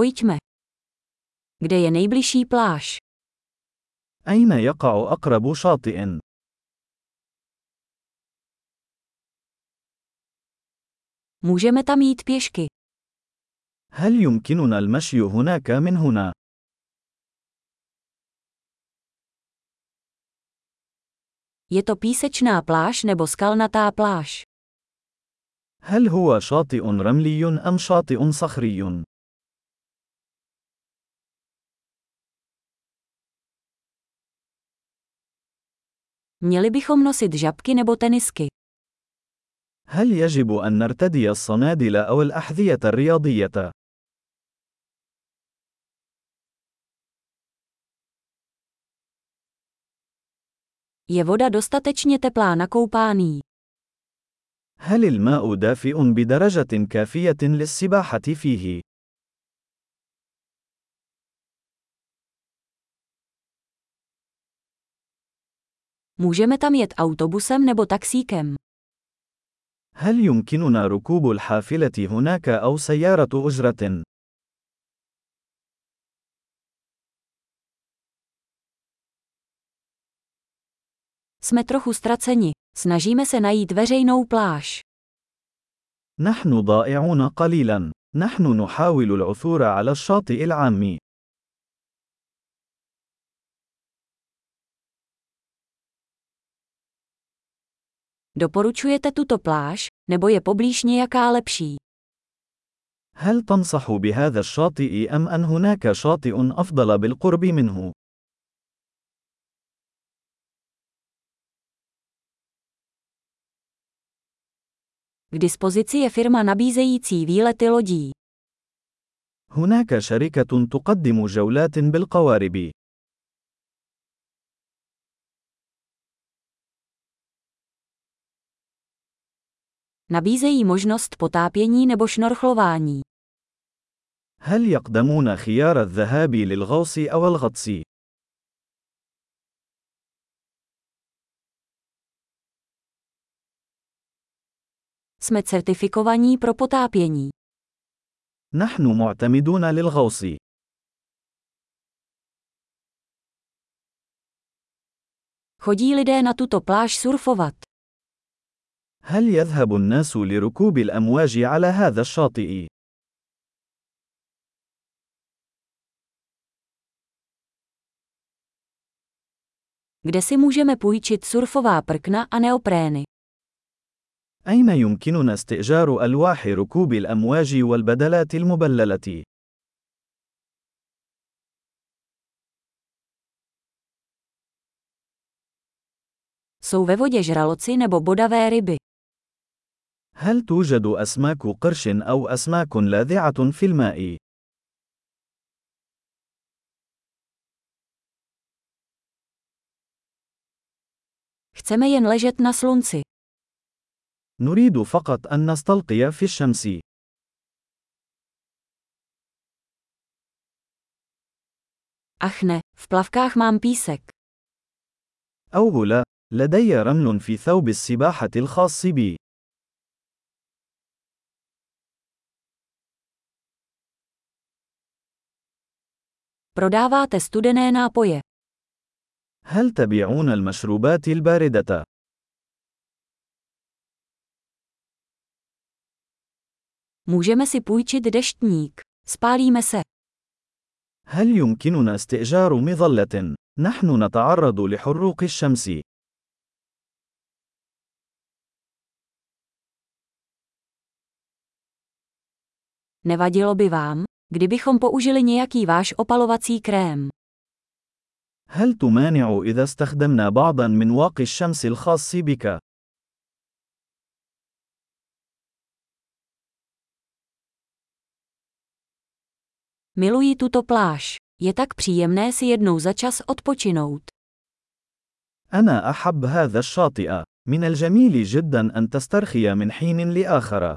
Pojďme. Kde je nejbližší pláž? أين يقع أقرب شاطئ؟ Můžeme tam jít pěšky. هل يمكننا المشي هناك من هنا؟ Je to písečná pláž nebo skalnatá pláž? هل هو شاطئ رملي أم شاطئ صخري؟ Měli bychom nosit žabky nebo tenisky. هل يجب أن نرتدي الصنادل أو الأحذية الرياضية؟ Je voda dostatečně teplá na koupání? هل الماء دافئ بدرجة كافية للسباحة فيه؟ Můžeme tam jet autobusem nebo taxíkem. هل يمكننا ركوب الحافلة هناك أو سيارة أجرة؟ Jsme trochu ztraceni. Snažíme se najít veřejnou pláž. نحن ضائعون قليلا. نحن نحاول العثور على الشاطئ العام. Doporučujete tuto pláž, nebo je poblíž nějaká lepší? هل تنصح بهذا الشاطئ أم أن هناك شاطئ أفضل بالقرب منه؟ K dispozici je firma nabízející výlety lodí. هناك شركة تقدم جولات بالقوارب. Nabízejí možnost potápění nebo šnorchlování. هل يقدمون خيار الذهاب للغوص أو الغطس؟ Jsme certifikovaní pro potápění. نحن معتمدون للغوص. Chodí lidé na tuto pláž surfovat. هل يذهب الناس لركوب الأمواج على هذا الشاطئ؟ Kde si můžeme půjčit surfová prkna a neoprény? أين يمكننا استئجار ألواح ركوب الأمواج والبدلات المبللة؟ Jsou ve vodě žraloci nebo bodavé ryby? هل توجد أسماك قرش أو أسماك لاذعة في الماء؟ Chceme jen ležet na slunci. نريد فقط أن نستلقي في الشمس. Ach ne, v plavkách mám písek. أوه لا، لدي رمل في ثوب السباحة الخاص بي. Prodáváte studené nápoje. هل تبيعون المشروبات الباردة؟ Můžeme si půjčit deštník. Spálíme se. هل يمكننا استئجار مظلة؟ نحن نتعرض لحروق الشمس. Nevadilo by vám, kdybychom použili nějaký váš opalovací krém? هل تمانع إذا استخدمنا بعضا من واقي الشمس الخاص بك؟ Miluji tuto pláž. Je tak příjemné si jednou za čas odpočinout. أنا أحب هذا الشاطئ. من الجميل جدا أن تسترخي من حين لآخر.